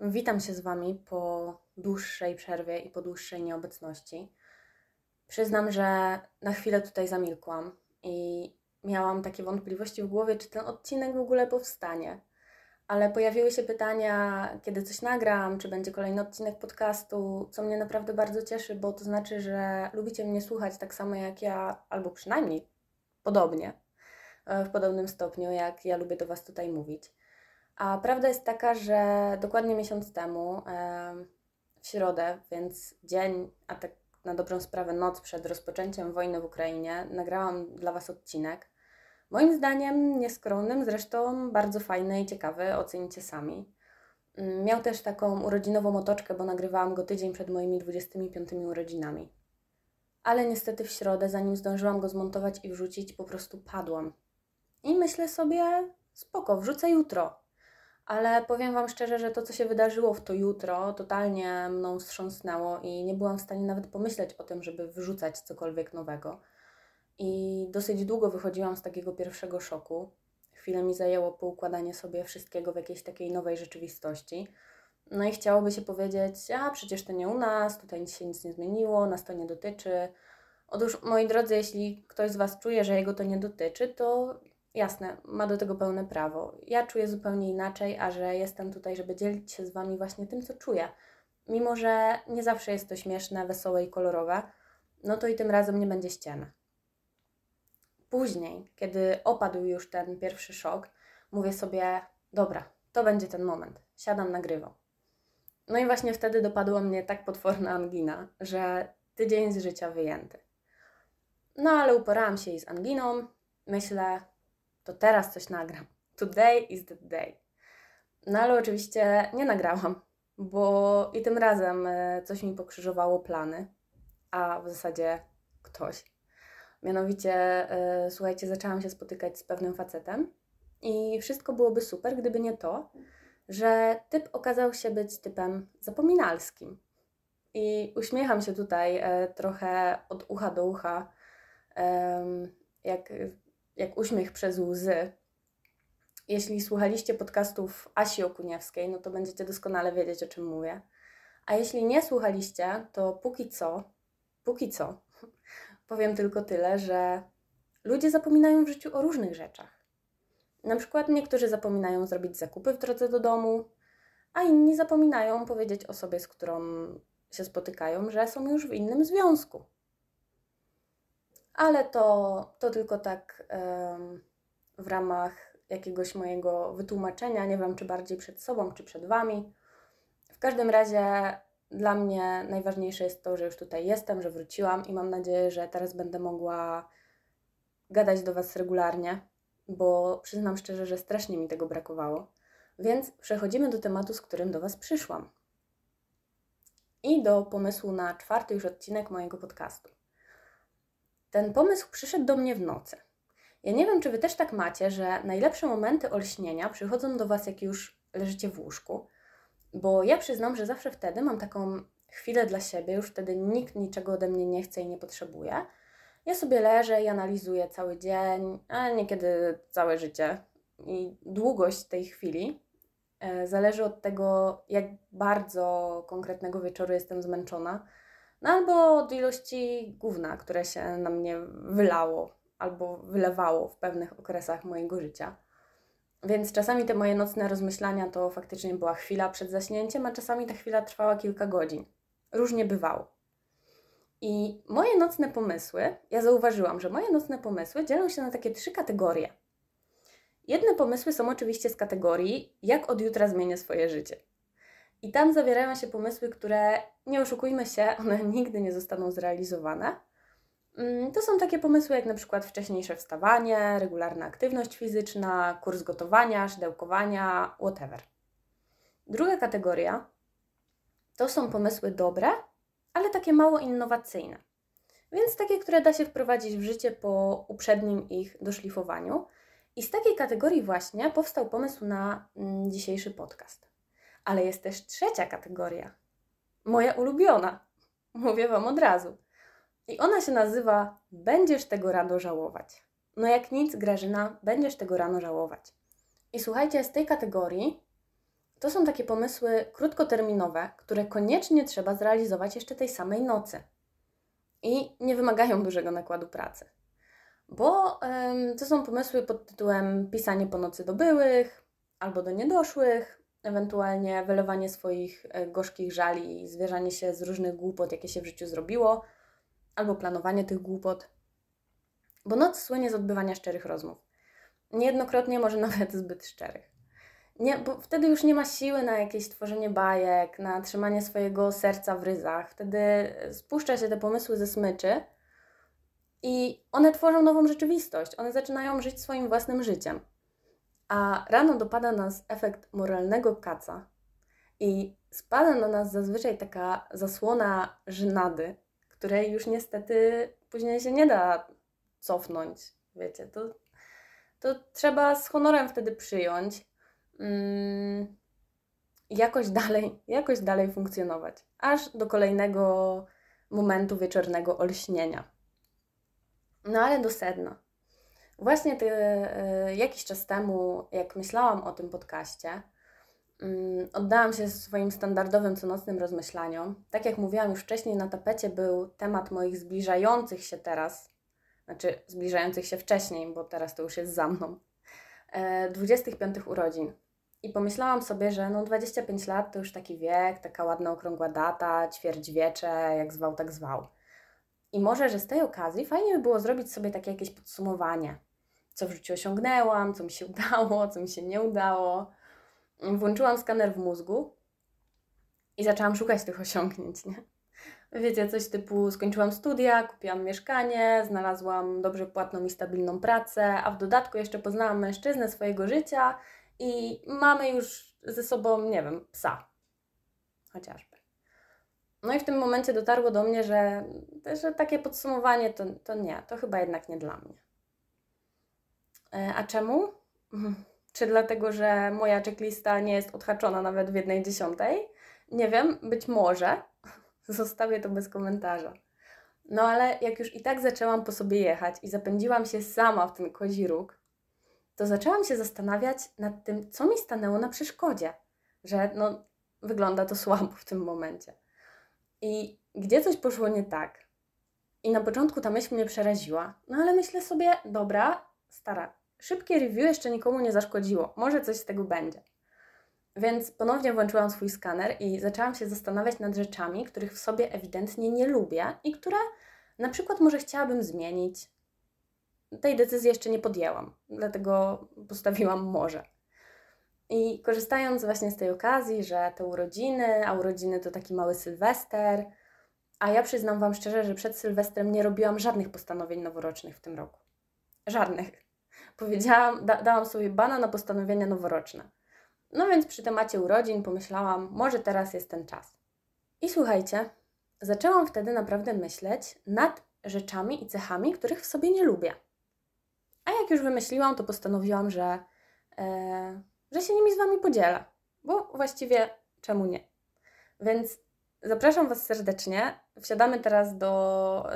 Witam się z Wami po dłuższej przerwie i po dłuższej nieobecności. Przyznam, że na chwilę tutaj zamilkłam i miałam takie wątpliwości w głowie, czy ten odcinek w ogóle powstanie. Ale pojawiły się pytania, kiedy coś nagram, czy będzie kolejny odcinek podcastu, co mnie naprawdę bardzo cieszy, bo to znaczy, że lubicie mnie słuchać tak samo jak ja, albo przynajmniej podobnie, w podobnym stopniu, jak ja lubię do Was tutaj mówić. A prawda jest taka, że dokładnie miesiąc temu, w środę, więc dzień, a tak na dobrą sprawę noc przed rozpoczęciem wojny w Ukrainie, nagrałam dla Was odcinek. Moim zdaniem nieskromnym, zresztą bardzo fajny i ciekawy, ocenicie sami. Mm, miał też taką urodzinową otoczkę, bo nagrywałam go tydzień przed moimi 25 urodzinami. Ale niestety w środę, zanim zdążyłam go zmontować i wrzucić, po prostu padłam. I myślę sobie, spoko, wrzucę jutro ale powiem Wam szczerze, że to, co się wydarzyło w to jutro, totalnie mną wstrząsnęło i nie byłam w stanie nawet pomyśleć o tym, żeby wrzucać cokolwiek nowego. I dosyć długo wychodziłam z takiego pierwszego szoku. Chwilę mi zajęło poukładanie sobie wszystkiego w jakiejś takiej nowej rzeczywistości. No i chciałoby się powiedzieć, a przecież to nie u nas, tutaj się nic nie zmieniło, nas to nie dotyczy. Otóż, moi drodzy, jeśli ktoś z Was czuje, że jego to nie dotyczy, to Jasne, ma do tego pełne prawo. Ja czuję zupełnie inaczej, a że jestem tutaj, żeby dzielić się z Wami właśnie tym, co czuję. Mimo, że nie zawsze jest to śmieszne, wesołe i kolorowe, no to i tym razem nie będzie ściemy. Później, kiedy opadł już ten pierwszy szok, mówię sobie, dobra, to będzie ten moment. Siadam, nagrywam. No i właśnie wtedy dopadła mnie tak potworna angina, że tydzień z życia wyjęty. No ale uporałam się i z anginą. Myślę, to teraz coś nagram. Today is the day. No ale oczywiście nie nagrałam, bo i tym razem e, coś mi pokrzyżowało plany, a w zasadzie ktoś. Mianowicie, e, słuchajcie, zaczęłam się spotykać z pewnym facetem i wszystko byłoby super, gdyby nie to, że typ okazał się być typem zapominalskim. I uśmiecham się tutaj e, trochę od ucha do ucha, jak jak uśmiech przez łzy. Jeśli słuchaliście podcastów Asi Okuniewskiej, no to będziecie doskonale wiedzieć, o czym mówię. A jeśli nie słuchaliście, to póki co, póki co, powiem tylko tyle, że ludzie zapominają w życiu o różnych rzeczach. Na przykład niektórzy zapominają zrobić zakupy w drodze do domu, a inni zapominają powiedzieć osobie, z którą się spotykają, że są już w innym związku ale to, to tylko tak w ramach jakiegoś mojego wytłumaczenia. Nie wiem, czy bardziej przed sobą, czy przed Wami. W każdym razie dla mnie najważniejsze jest to, że już tutaj jestem, że wróciłam i mam nadzieję, że teraz będę mogła gadać do Was regularnie, bo przyznam szczerze, że strasznie mi tego brakowało. Więc przechodzimy do tematu, z którym do Was przyszłam. I do pomysłu na czwarty już odcinek mojego podcastu. Ten pomysł przyszedł do mnie w nocy. Ja nie wiem, czy Wy też tak macie, że najlepsze momenty olśnienia przychodzą do Was, jak już leżycie w łóżku, bo ja przyznam, że zawsze wtedy mam taką chwilę dla siebie, już wtedy nikt niczego ode mnie nie chce i nie potrzebuje. Ja sobie leżę i analizuję cały dzień, a niekiedy całe życie. I długość tej chwili e, zależy od tego, jak bardzo konkretnego wieczoru jestem zmęczona no albo od ilości gówna, które się na mnie wylało albo wylewało w pewnych okresach mojego życia. Więc czasami te moje nocne rozmyślania to faktycznie była chwila przed zaśnięciem, a czasami ta chwila trwała kilka godzin. Różnie bywało. I moje nocne pomysły, ja zauważyłam, że moje nocne pomysły dzielą się na takie trzy kategorie. Jedne pomysły są oczywiście z kategorii, jak od jutra zmienię swoje życie. I tam zawierają się pomysły, które, nie oszukujmy się, one nigdy nie zostaną zrealizowane. Mm, to są takie pomysły jak na przykład wcześniejsze wstawanie, regularna aktywność fizyczna, kurs gotowania, szydełkowania, whatever. Druga kategoria to są pomysły dobre, ale takie mało innowacyjne. Więc takie, które da się wprowadzić w życie po uprzednim ich doszlifowaniu. I z takiej kategorii właśnie powstał pomysł na mm, dzisiejszy podcast. Ale jest też trzecia kategoria. Moja ulubiona. Mówię Wam od razu. I ona się nazywa Będziesz tego rano żałować. No jak nic, Grażyna, będziesz tego rano żałować. I słuchajcie, z tej kategorii to są takie pomysły krótkoterminowe, które koniecznie trzeba zrealizować jeszcze tej samej nocy i nie wymagają dużego nakładu pracy. Bo ym, to są pomysły pod tytułem pisanie po nocy do byłych albo do niedoszłych, ewentualnie wylewanie swoich e, gorzkich żali i zwierzanie się z różnych głupot, jakie się w życiu zrobiło, albo planowanie tych głupot. Bo noc słynie z odbywania szczerych rozmów. Niejednokrotnie, może nawet zbyt szczerych. Nie, bo wtedy już nie ma siły na jakieś tworzenie bajek, na trzymanie swojego serca w ryzach. Wtedy spuszcza się te pomysły ze smyczy i one tworzą nową rzeczywistość. One zaczynają żyć swoim własnym życiem. A rano dopada nas efekt moralnego kaca i spada na nas zazwyczaj taka zasłona żenady, której już niestety później się nie da cofnąć. Wiecie, to, to trzeba z honorem wtedy przyjąć mm, jakoś dalej, jakoś dalej funkcjonować, aż do kolejnego momentu wieczornego olśnienia. No ale do sedna. Właśnie ty, y, jakiś czas temu, jak myślałam o tym podcaście, y, oddałam się swoim standardowym conocnym rozmyślaniom. Tak jak mówiłam już wcześniej, na tapecie był temat moich zbliżających się teraz, znaczy zbliżających się wcześniej, bo teraz to już jest za mną, 25 e, urodzin. I pomyślałam sobie, że no 25 lat to już taki wiek, taka ładna okrągła data, ćwierćwiecze, jak zwał, tak zwał. I może, że z tej okazji fajnie by było zrobić sobie takie jakieś podsumowanie, co w życiu osiągnęłam, co mi się udało, co mi się nie udało. Włączyłam skaner w mózgu i zaczęłam szukać tych osiągnięć, nie? Wiecie, coś typu skończyłam studia, kupiłam mieszkanie, znalazłam dobrze płatną i stabilną pracę, a w dodatku jeszcze poznałam mężczyznę swojego życia i mamy już ze sobą, nie wiem, psa. Chociażby. No i w tym momencie dotarło do mnie, że, że takie podsumowanie to, to nie, to chyba jednak nie dla mnie. E, a czemu? Mhm. Czy dlatego, że moja checklista nie jest odhaczona nawet w jednej dziesiątej? Nie wiem, być może. Zostawię to bez komentarza. No ale jak już i tak zaczęłam po sobie jechać i zapędziłam się sama w ten kozi róg, to zaczęłam się zastanawiać nad tym, co mi stanęło na przeszkodzie, że no, wygląda to słabo w tym momencie. I gdzie coś poszło nie tak. I na początku ta myśl mnie przeraziła, no ale myślę sobie, dobra, stara, szybkie review jeszcze nikomu nie zaszkodziło, może coś z tego będzie. Więc ponownie włączyłam swój skaner i zaczęłam się zastanawiać nad rzeczami, których w sobie ewidentnie nie lubię i które na przykład może chciałabym zmienić. Tej decyzji jeszcze nie podjęłam, dlatego postawiłam może. I korzystając właśnie z tej okazji, że te urodziny, a urodziny to taki mały sylwester, a ja przyznam Wam szczerze, że przed Sylwestrem nie robiłam żadnych postanowień noworocznych w tym roku. Żadnych. Powiedziałam, da, dałam sobie bana na postanowienia noworoczne. No więc przy temacie urodzin pomyślałam, może teraz jest ten czas. I słuchajcie, zaczęłam wtedy naprawdę myśleć nad rzeczami i cechami, których w sobie nie lubię. A jak już wymyśliłam, to postanowiłam, że, e, że się nimi z Wami podzielę, bo właściwie czemu nie? Więc zapraszam Was serdecznie. Wsiadamy teraz do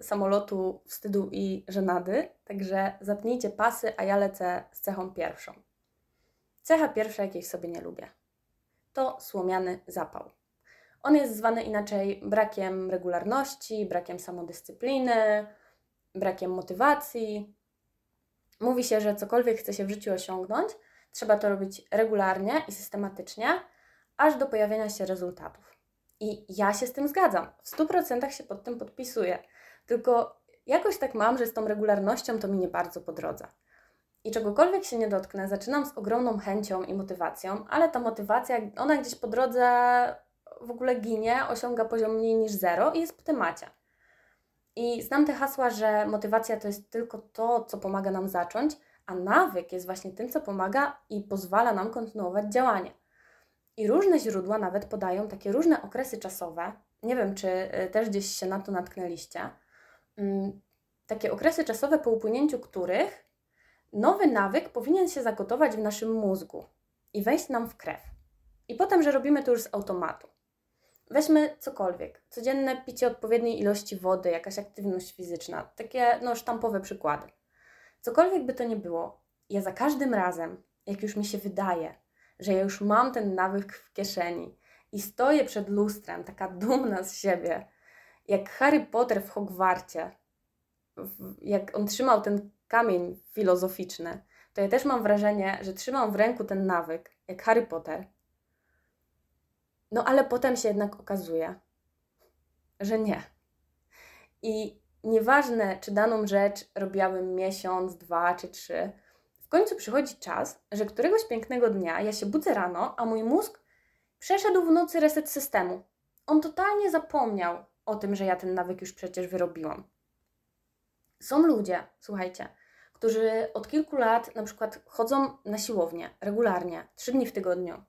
y, samolotu wstydu i żenady, także zapnijcie pasy, a ja lecę z cechą pierwszą. Cecha pierwsza, jakiej sobie nie lubię, to słomiany zapał. On jest zwany inaczej brakiem regularności, brakiem samodyscypliny, brakiem motywacji. Mówi się, że cokolwiek chce się w życiu osiągnąć, trzeba to robić regularnie i systematycznie, aż do pojawienia się rezultatów. I ja się z tym zgadzam. W 100% się pod tym podpisuję. Tylko jakoś tak mam, że z tą regularnością to mi nie bardzo po drodze i czegokolwiek się nie dotknę, zaczynam z ogromną chęcią i motywacją, ale ta motywacja, ona gdzieś po drodze w ogóle ginie, osiąga poziom mniej niż zero i jest po temacie. I znam te hasła, że motywacja to jest tylko to, co pomaga nam zacząć, a nawyk jest właśnie tym, co pomaga i pozwala nam kontynuować działanie. I różne źródła nawet podają takie różne okresy czasowe. Nie wiem, czy y, też gdzieś się na to natknęliście. Mm, takie okresy czasowe, po upłynięciu których Nowy nawyk powinien się zagotować w naszym mózgu i wejść nam w krew. I potem, że robimy to już z automatu. Weźmy cokolwiek. Codzienne picie odpowiedniej ilości wody, jakaś aktywność fizyczna. Takie no, sztampowe przykłady. Cokolwiek by to nie było, ja za każdym razem, jak już mi się wydaje, że ja już mam ten nawyk w kieszeni i stoję przed lustrem, taka dumna z siebie, jak Harry Potter w Hogwarcie, jak on trzymał ten kamień filozoficzny, to ja też mam wrażenie, że trzymam w ręku ten nawyk, jak Harry Potter. No ale potem się jednak okazuje, że nie. I nieważne, czy daną rzecz robiłabym miesiąc, dwa czy trzy, końcu przychodzi czas, że któregoś pięknego dnia ja się budzę rano, a mój mózg przeszedł w nocy reset systemu. On totalnie zapomniał o tym, że ja ten nawyk już przecież wyrobiłam. Są ludzie, słuchajcie, którzy od kilku lat na przykład chodzą na siłownię regularnie, trzy dni w tygodniu,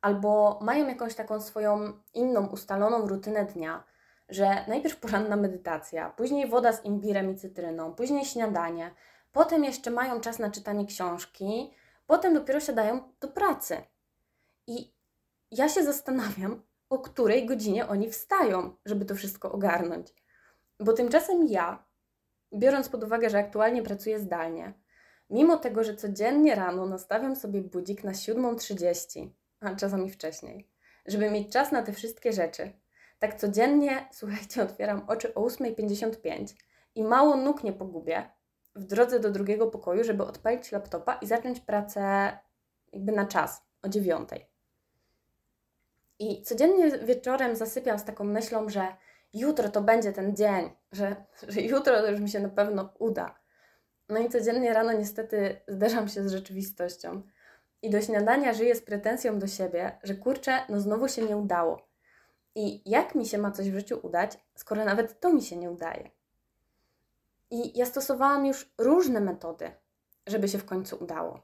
albo mają jakąś taką swoją inną, ustaloną rutynę dnia, że najpierw poranna medytacja, później woda z imbirem i cytryną, później śniadanie, potem jeszcze mają czas na czytanie książki, potem dopiero siadają do pracy. I ja się zastanawiam, o której godzinie oni wstają, żeby to wszystko ogarnąć. Bo tymczasem ja, biorąc pod uwagę, że aktualnie pracuję zdalnie, mimo tego, że codziennie rano nastawiam sobie budzik na 7.30, a czasami wcześniej, żeby mieć czas na te wszystkie rzeczy, tak codziennie, słuchajcie, otwieram oczy o 8.55 i mało nóg nie pogubię w drodze do drugiego pokoju, żeby odpalić laptopa i zacząć pracę jakby na czas, o 9.00. I codziennie wieczorem zasypiam z taką myślą, że jutro to będzie ten dzień, że, że jutro to już mi się na pewno uda. No i codziennie rano niestety zderzam się z rzeczywistością. I do śniadania żyję z pretensją do siebie, że kurczę, no znowu się nie udało. I jak mi się ma coś w życiu udać, skoro nawet to mi się nie udaje? I ja stosowałam już różne metody, żeby się w końcu udało.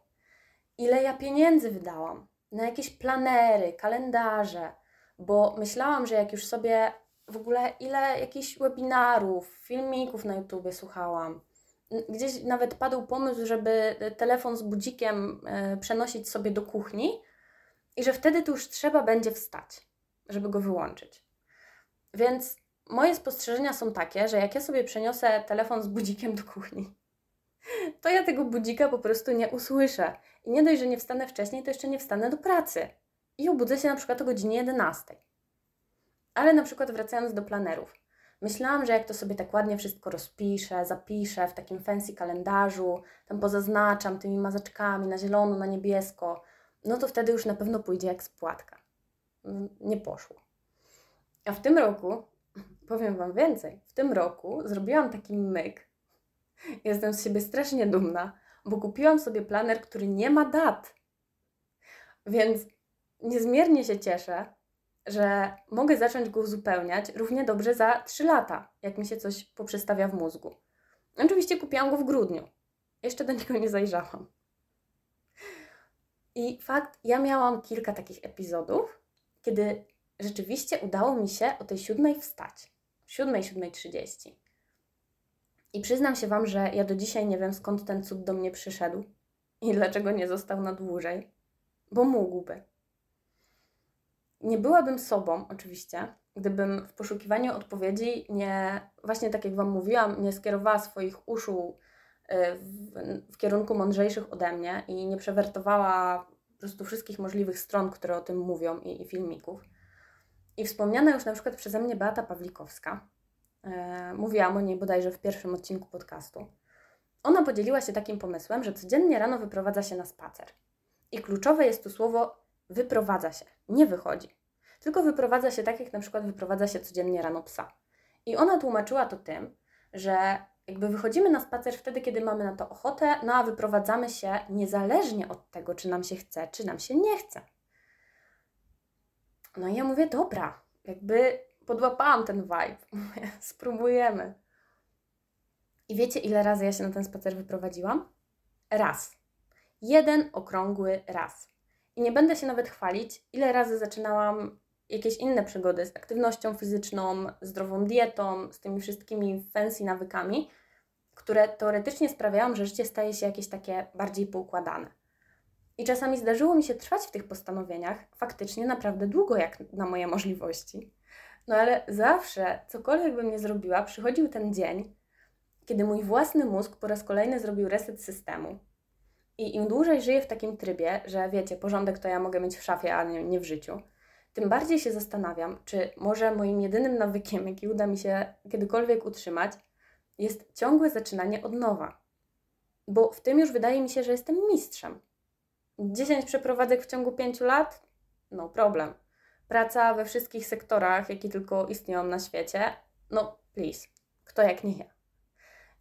Ile ja pieniędzy wydałam na jakieś planery, kalendarze, bo myślałam, że jak już sobie w ogóle ile jakichś webinarów, filmików na YouTube słuchałam. Gdzieś nawet padł pomysł, żeby telefon z budzikiem e, przenosić sobie do kuchni i że wtedy tu już trzeba będzie wstać, żeby go wyłączyć. Więc moje spostrzeżenia są takie, że jak ja sobie przeniosę telefon z budzikiem do kuchni, to ja tego budzika po prostu nie usłyszę. I nie dość, że nie wstanę wcześniej, to jeszcze nie wstanę do pracy. I obudzę się na przykład o godzinie 11. Ale na przykład wracając do planerów. Myślałam, że jak to sobie tak ładnie wszystko rozpiszę, zapiszę w takim fancy kalendarzu, tam pozaznaczam tymi mazeczkami na zielono, na niebiesko, no to wtedy już na pewno pójdzie jak spłatka. Nie poszło. A w tym roku, powiem Wam więcej, w tym roku zrobiłam taki myk. Jestem z siebie strasznie dumna, bo kupiłam sobie planer, który nie ma dat. Więc niezmiernie się cieszę, że mogę zacząć go uzupełniać równie dobrze za 3 lata, jak mi się coś poprzestawia w mózgu. Oczywiście kupiłam go w grudniu. Jeszcze do niego nie zajrzałam. I fakt, ja miałam kilka takich epizodów, kiedy rzeczywiście udało mi się o tej siódmej wstać. Siódmej, siódmej trzydzieści. I przyznam się Wam, że ja do dzisiaj nie wiem skąd ten cud do mnie przyszedł i dlaczego nie został na dłużej, bo mógłby. Nie byłabym sobą, oczywiście, gdybym w poszukiwaniu odpowiedzi nie, właśnie tak jak Wam mówiłam, nie skierowała swoich uszu y, w, w kierunku mądrzejszych ode mnie i nie przewertowała po prostu wszystkich możliwych stron, które o tym mówią i, i filmików. I wspomniana już na przykład przeze mnie Beata Pawlikowska, e, mówiłam o niej bodajże w pierwszym odcinku podcastu. Ona podzieliła się takim pomysłem, że codziennie rano wyprowadza się na spacer. I kluczowe jest tu słowo wyprowadza się, nie wychodzi. Tylko wyprowadza się tak, jak na przykład wyprowadza się codziennie rano psa. I ona tłumaczyła to tym, że jakby wychodzimy na spacer wtedy, kiedy mamy na to ochotę, no a wyprowadzamy się niezależnie od tego, czy nam się chce, czy nam się nie chce. No i ja mówię, dobra, jakby podłapałam ten vibe. Spróbujemy. I wiecie, ile razy ja się na ten spacer wyprowadziłam? Raz. Jeden okrągły raz. I nie będę się nawet chwalić, ile razy zaczynałam jakieś inne przygody z aktywnością fizyczną, zdrową dietą, z tymi wszystkimi fancy nawykami, które teoretycznie sprawiają, że życie staje się jakieś takie bardziej poukładane. I czasami zdarzyło mi się trwać w tych postanowieniach faktycznie naprawdę długo, jak na moje możliwości. No ale zawsze, cokolwiek bym nie zrobiła, przychodził ten dzień, kiedy mój własny mózg po raz kolejny zrobił reset systemu. I im dłużej żyję w takim trybie, że wiecie, porządek to ja mogę mieć w szafie, a nie, nie w życiu, tym bardziej się zastanawiam, czy może moim jedynym nawykiem, jaki uda mi się kiedykolwiek utrzymać, jest ciągłe zaczynanie od nowa. Bo w tym już wydaje mi się, że jestem mistrzem. 10 przeprowadzek w ciągu 5 lat? No problem. Praca we wszystkich sektorach, jakie tylko istnieją na świecie? No please. Kto jak nie ja?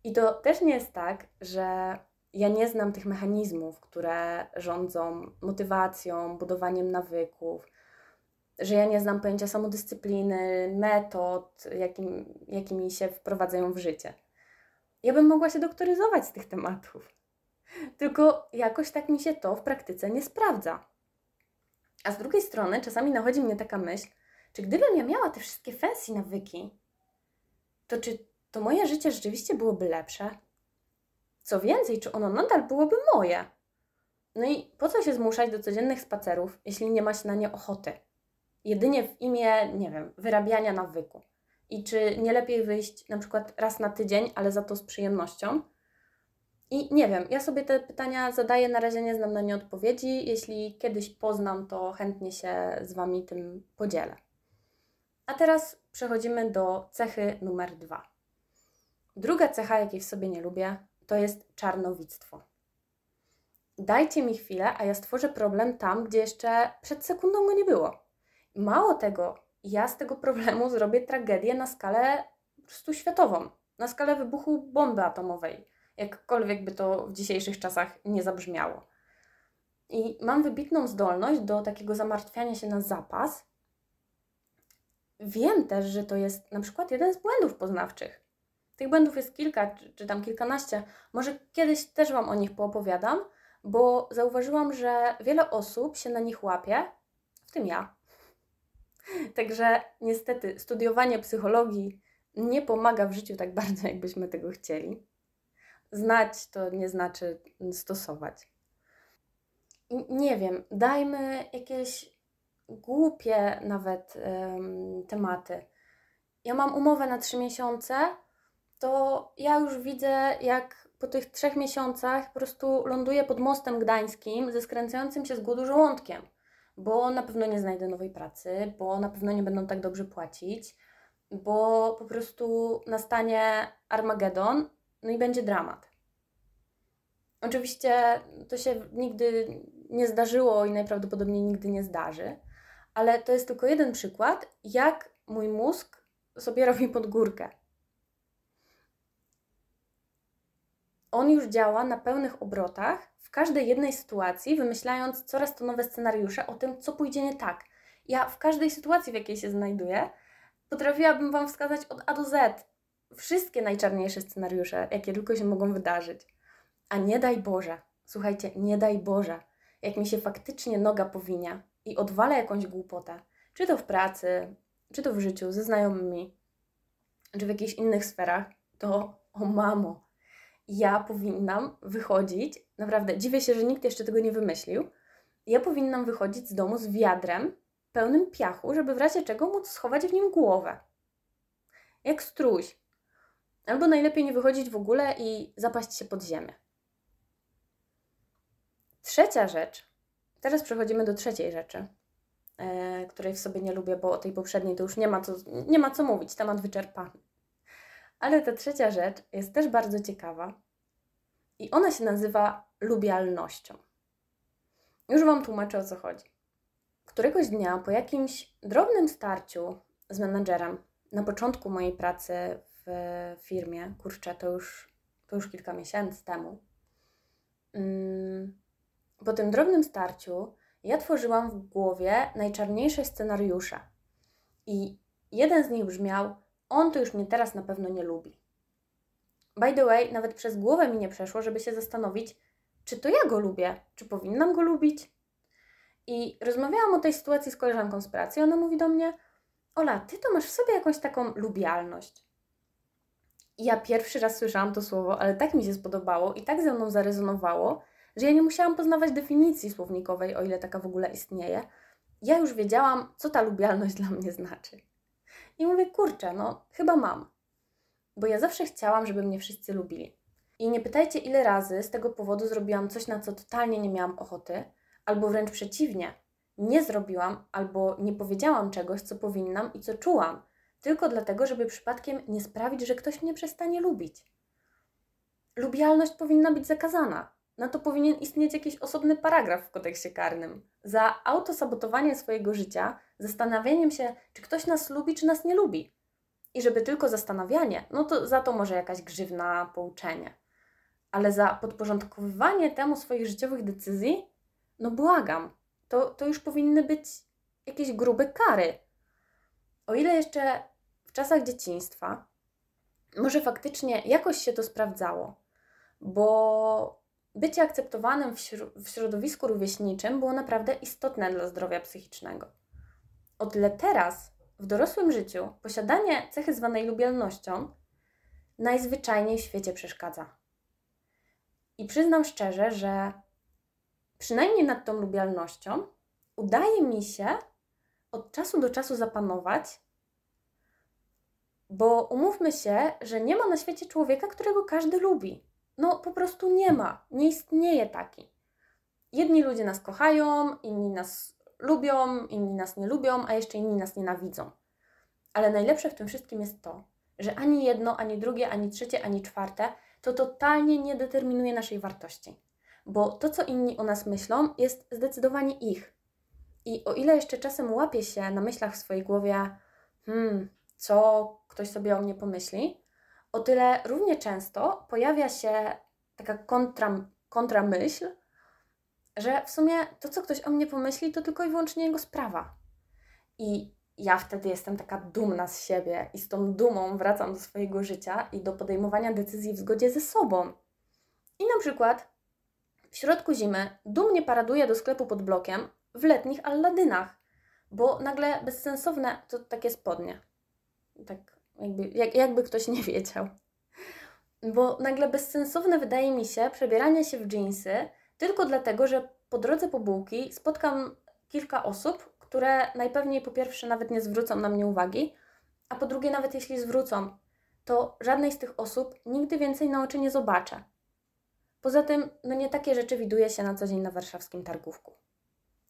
I to też nie jest tak, że ja nie znam tych mechanizmów, które rządzą motywacją, budowaniem nawyków, że ja nie znam pojęcia samodyscypliny, metod, jakim, jakimi się wprowadzają w życie. Ja bym mogła się doktoryzować z tych tematów. Tylko jakoś tak mi się to w praktyce nie sprawdza. A z drugiej strony czasami nachodzi mnie taka myśl, czy gdybym ja miała te wszystkie fancy nawyki, to czy to moje życie rzeczywiście byłoby lepsze? Co więcej, czy ono nadal byłoby moje? No i po co się zmuszać do codziennych spacerów, jeśli nie ma się na nie ochoty? Jedynie w imię, nie wiem, wyrabiania nawyku. I czy nie lepiej wyjść na przykład raz na tydzień, ale za to z przyjemnością? I nie wiem, ja sobie te pytania zadaję, na razie nie znam na nie odpowiedzi. Jeśli kiedyś poznam, to chętnie się z Wami tym podzielę. A teraz przechodzimy do cechy numer dwa. Druga cecha, jakiej w sobie nie lubię, to jest czarnowictwo. Dajcie mi chwilę, a ja stworzę problem tam, gdzie jeszcze przed sekundą go nie było. Mało tego, ja z tego problemu zrobię tragedię na skalę po prostu światową, na skalę wybuchu bomby atomowej, jakkolwiek by to w dzisiejszych czasach nie zabrzmiało. I mam wybitną zdolność do takiego zamartwiania się na zapas. Wiem też, że to jest na przykład jeden z błędów poznawczych. Tych błędów jest kilka, czy, czy tam kilkanaście. Może kiedyś też Wam o nich poopowiadam, bo zauważyłam, że wiele osób się na nich łapie, w tym ja. Także niestety studiowanie psychologii nie pomaga w życiu tak bardzo, jakbyśmy tego chcieli. Znać to nie znaczy stosować. Nie wiem, dajmy jakieś głupie nawet tematy. Ja mam umowę na trzy miesiące, to ja już widzę, jak po tych trzech miesiącach po prostu ląduję pod mostem gdańskim ze skręcającym się z głodu żołądkiem bo na pewno nie znajdę nowej pracy, bo na pewno nie będą tak dobrze płacić, bo po prostu nastanie Armagedon, no i będzie dramat. Oczywiście to się nigdy nie zdarzyło i najprawdopodobniej nigdy nie zdarzy, ale to jest tylko jeden przykład, jak mój mózg sobie robi pod górkę. On już działa na pełnych obrotach w każdej jednej sytuacji, wymyślając coraz to nowe scenariusze o tym, co pójdzie nie tak. Ja w każdej sytuacji, w jakiej się znajduję, potrafiłabym Wam wskazać od A do Z wszystkie najczarniejsze scenariusze, jakie tylko się mogą wydarzyć. A nie daj Boże, słuchajcie, nie daj Boże, jak mi się faktycznie noga powinia i odwala jakąś głupotę, czy to w pracy, czy to w życiu, ze znajomymi, czy w jakichś innych sferach, to o mamo, ja powinnam wychodzić, naprawdę dziwię się, że nikt jeszcze tego nie wymyślił, ja powinnam wychodzić z domu z wiadrem pełnym piachu, żeby w razie czego móc schować w nim głowę. Jak struś. Albo najlepiej nie wychodzić w ogóle i zapaść się pod ziemię. Trzecia rzecz, teraz przechodzimy do trzeciej rzeczy, e, której w sobie nie lubię, bo o tej poprzedniej to już nie ma co, nie ma co mówić, temat wyczerpany. Ale ta trzecia rzecz jest też bardzo ciekawa i ona się nazywa lubialnością. Już Wam tłumaczę o co chodzi. Któregoś dnia po jakimś drobnym starciu z menadżerem na początku mojej pracy w firmie, kurczę, to już, to już kilka miesięcy temu, mm, po tym drobnym starciu ja tworzyłam w głowie najczarniejsze scenariusze. I jeden z nich brzmiał: on to już mnie teraz na pewno nie lubi. By the way, nawet przez głowę mi nie przeszło, żeby się zastanowić, czy to ja go lubię, czy powinnam go lubić. I rozmawiałam o tej sytuacji z koleżanką z pracy ona mówi do mnie: Ola, ty to masz w sobie jakąś taką lubialność. Ja pierwszy raz słyszałam to słowo, ale tak mi się spodobało i tak ze mną zarezonowało, że ja nie musiałam poznawać definicji słownikowej, o ile taka w ogóle istnieje. Ja już wiedziałam, co ta lubialność dla mnie znaczy. I mówię, kurczę, no chyba mam. Bo ja zawsze chciałam, żeby mnie wszyscy lubili. I nie pytajcie, ile razy z tego powodu zrobiłam coś, na co totalnie nie miałam ochoty, albo wręcz przeciwnie, nie zrobiłam albo nie powiedziałam czegoś, co powinnam i co czułam, tylko dlatego, żeby przypadkiem nie sprawić, że ktoś mnie przestanie lubić. Lubialność powinna być zakazana. Na to powinien istnieć jakiś osobny paragraf w kodeksie karnym. Za autosabotowanie swojego życia, zastanawianiem się, czy ktoś nas lubi, czy nas nie lubi. I żeby tylko zastanawianie, no to za to może jakaś grzywna, pouczenie. Ale za podporządkowywanie temu swoich życiowych decyzji, no błagam, to, to już powinny być jakieś grube kary. O ile jeszcze w czasach dzieciństwa może faktycznie jakoś się to sprawdzało, bo bycie akceptowanym w, w środowisku rówieśniczym było naprawdę istotne dla zdrowia psychicznego. O tyle teraz, w dorosłym życiu, posiadanie cechy zwanej lubialnością najzwyczajniej w świecie przeszkadza. I przyznam szczerze, że przynajmniej nad tą lubialnością udaje mi się od czasu do czasu zapanować, bo umówmy się, że nie ma na świecie człowieka, którego każdy lubi. No po prostu nie ma, nie istnieje taki. Jedni ludzie nas kochają, inni nas lubią, inni nas nie lubią, a jeszcze inni nas nienawidzą. Ale najlepsze w tym wszystkim jest to, że ani jedno, ani drugie, ani trzecie, ani czwarte to totalnie nie determinuje naszej wartości. Bo to, co inni o nas myślą, jest zdecydowanie ich. I o ile jeszcze czasem łapię się na myślach w swojej głowie, hmm, co ktoś sobie o mnie pomyśli, o tyle równie często pojawia się taka kontra, kontramyśl, że w sumie to, co ktoś o mnie pomyśli, to tylko i wyłącznie jego sprawa. I ja wtedy jestem taka dumna z siebie i z tą dumą wracam do swojego życia i do podejmowania decyzji w zgodzie ze sobą. I na przykład w środku zimy dumnie paraduję do sklepu pod blokiem w letnich alladynach, bo nagle bezsensowne to takie spodnie. Tak jakby, jak, jakby ktoś nie wiedział. Bo nagle bezsensowne wydaje mi się przebieranie się w dżinsy tylko dlatego, że po drodze po bułki spotkam kilka osób, które najpewniej po pierwsze nawet nie zwrócą na mnie uwagi, a po drugie nawet jeśli zwrócą, to żadnej z tych osób nigdy więcej na oczy nie zobaczę. Poza tym, no nie takie rzeczy widuje się na co dzień na warszawskim targówku.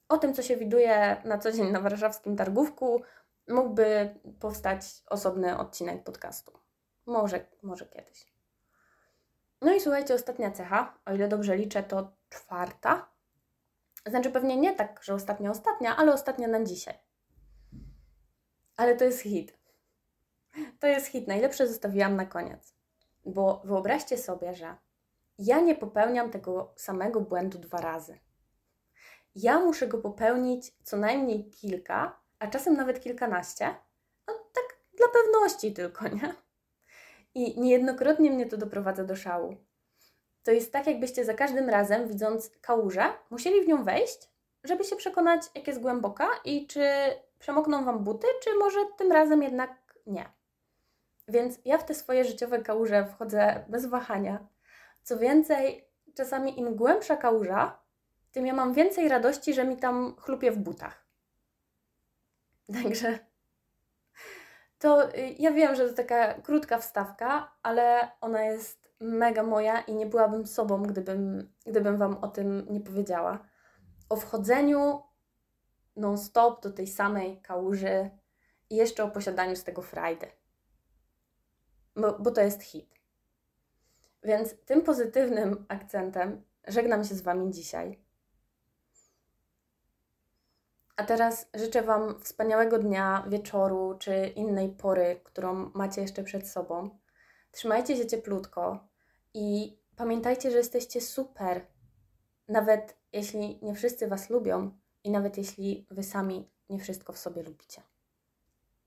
O tym, co się widuje na co dzień na warszawskim targówku, mógłby powstać osobny odcinek podcastu. Może, może kiedyś. No i słuchajcie, ostatnia cecha, o ile dobrze liczę, to czwarta. Znaczy pewnie nie tak, że ostatnia, ostatnia, ale ostatnia na dzisiaj. Ale to jest hit. To jest hit. Najlepsze zostawiłam na koniec. Bo wyobraźcie sobie, że ja nie popełniam tego samego błędu dwa razy. Ja muszę go popełnić co najmniej kilka, a czasem nawet kilkanaście. No tak dla pewności tylko, nie? I niejednokrotnie mnie to doprowadza do szału. To jest tak, jakbyście za każdym razem, widząc kałużę, musieli w nią wejść, żeby się przekonać, jak jest głęboka i czy przemokną Wam buty, czy może tym razem jednak nie. Więc ja w te swoje życiowe kałuże wchodzę bez wahania. Co więcej, czasami im głębsza kałuża, tym ja mam więcej radości, że mi tam chlupie w butach. Także to y, ja wiem, że to taka krótka wstawka, ale ona jest mega moja i nie byłabym sobą, gdybym, gdybym Wam o tym nie powiedziała. O wchodzeniu non-stop do tej samej kałuży i jeszcze o posiadaniu z tego frajdy. Bo, bo to jest hit. Więc tym pozytywnym akcentem żegnam się z Wami dzisiaj. A teraz życzę Wam wspaniałego dnia, wieczoru czy innej pory, którą macie jeszcze przed sobą. Trzymajcie się cieplutko i pamiętajcie, że jesteście super. Nawet jeśli nie wszyscy Was lubią i nawet jeśli Wy sami nie wszystko w sobie lubicie.